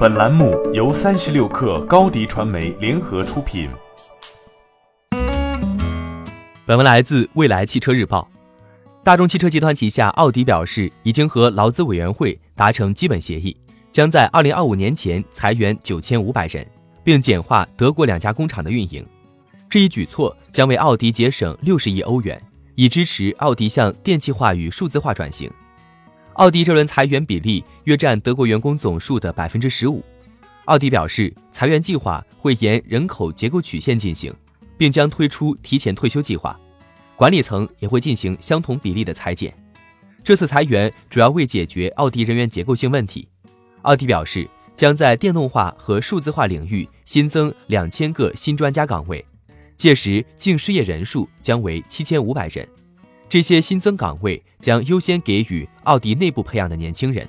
本栏目由三十六氪高低传媒联合出品。本文来自未来汽车日报。大众汽车集团旗下奥迪表示，已经和劳资委员会达成基本协议，将在二零二五年前裁员九千五百人，并简化德国两家工厂的运营。这一举措将为奥迪节省六十亿欧元，以支持奥迪向电气化与数字化转型。奥迪这轮裁员比例约占德国员工总数的百分之十五。奥迪表示，裁员计划会沿人口结构曲线进行，并将推出提前退休计划。管理层也会进行相同比例的裁减。这次裁员主要为解决奥迪人员结构性问题。奥迪表示，将在电动化和数字化领域新增两千个新专家岗位，届时净失业人数将为七千五百人。这些新增岗位将优先给予奥迪内部培养的年轻人。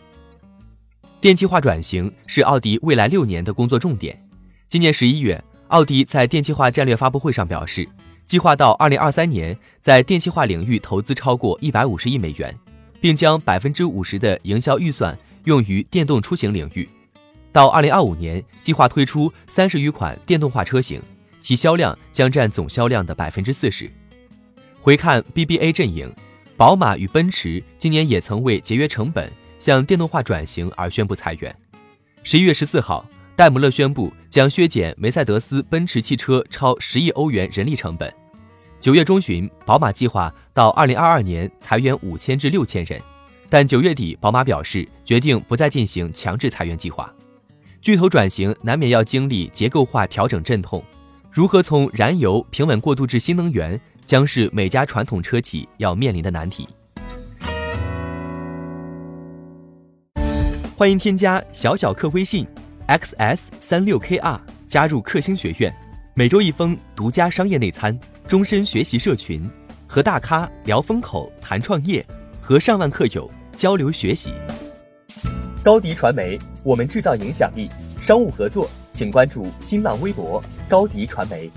电气化转型是奥迪未来六年的工作重点。今年十一月，奥迪在电气化战略发布会上表示，计划到二零二三年在电气化领域投资超过一百五十亿美元，并将百分之五十的营销预算用于电动出行领域。到二零二五年，计划推出三十余款电动化车型，其销量将占总销量的百分之四十。回看 BBA 阵营，宝马与奔驰今年也曾为节约成本向电动化转型而宣布裁员。十一月十四号，戴姆勒宣布将削减梅赛德斯奔驰汽车超十亿欧元人力成本。九月中旬，宝马计划到二零二二年裁员五千至六千人，但九月底，宝马表示决定不再进行强制裁员计划。巨头转型难免要经历结构化调整阵痛，如何从燃油平稳过渡至新能源？将是每家传统车企要面临的难题。欢迎添加小小客微信 xs 三六 kr 加入克星学院，每周一封独家商业内参，终身学习社群，和大咖聊风口谈创业，和上万客友交流学习。高迪传媒，我们制造影响力。商务合作，请关注新浪微博高迪传媒。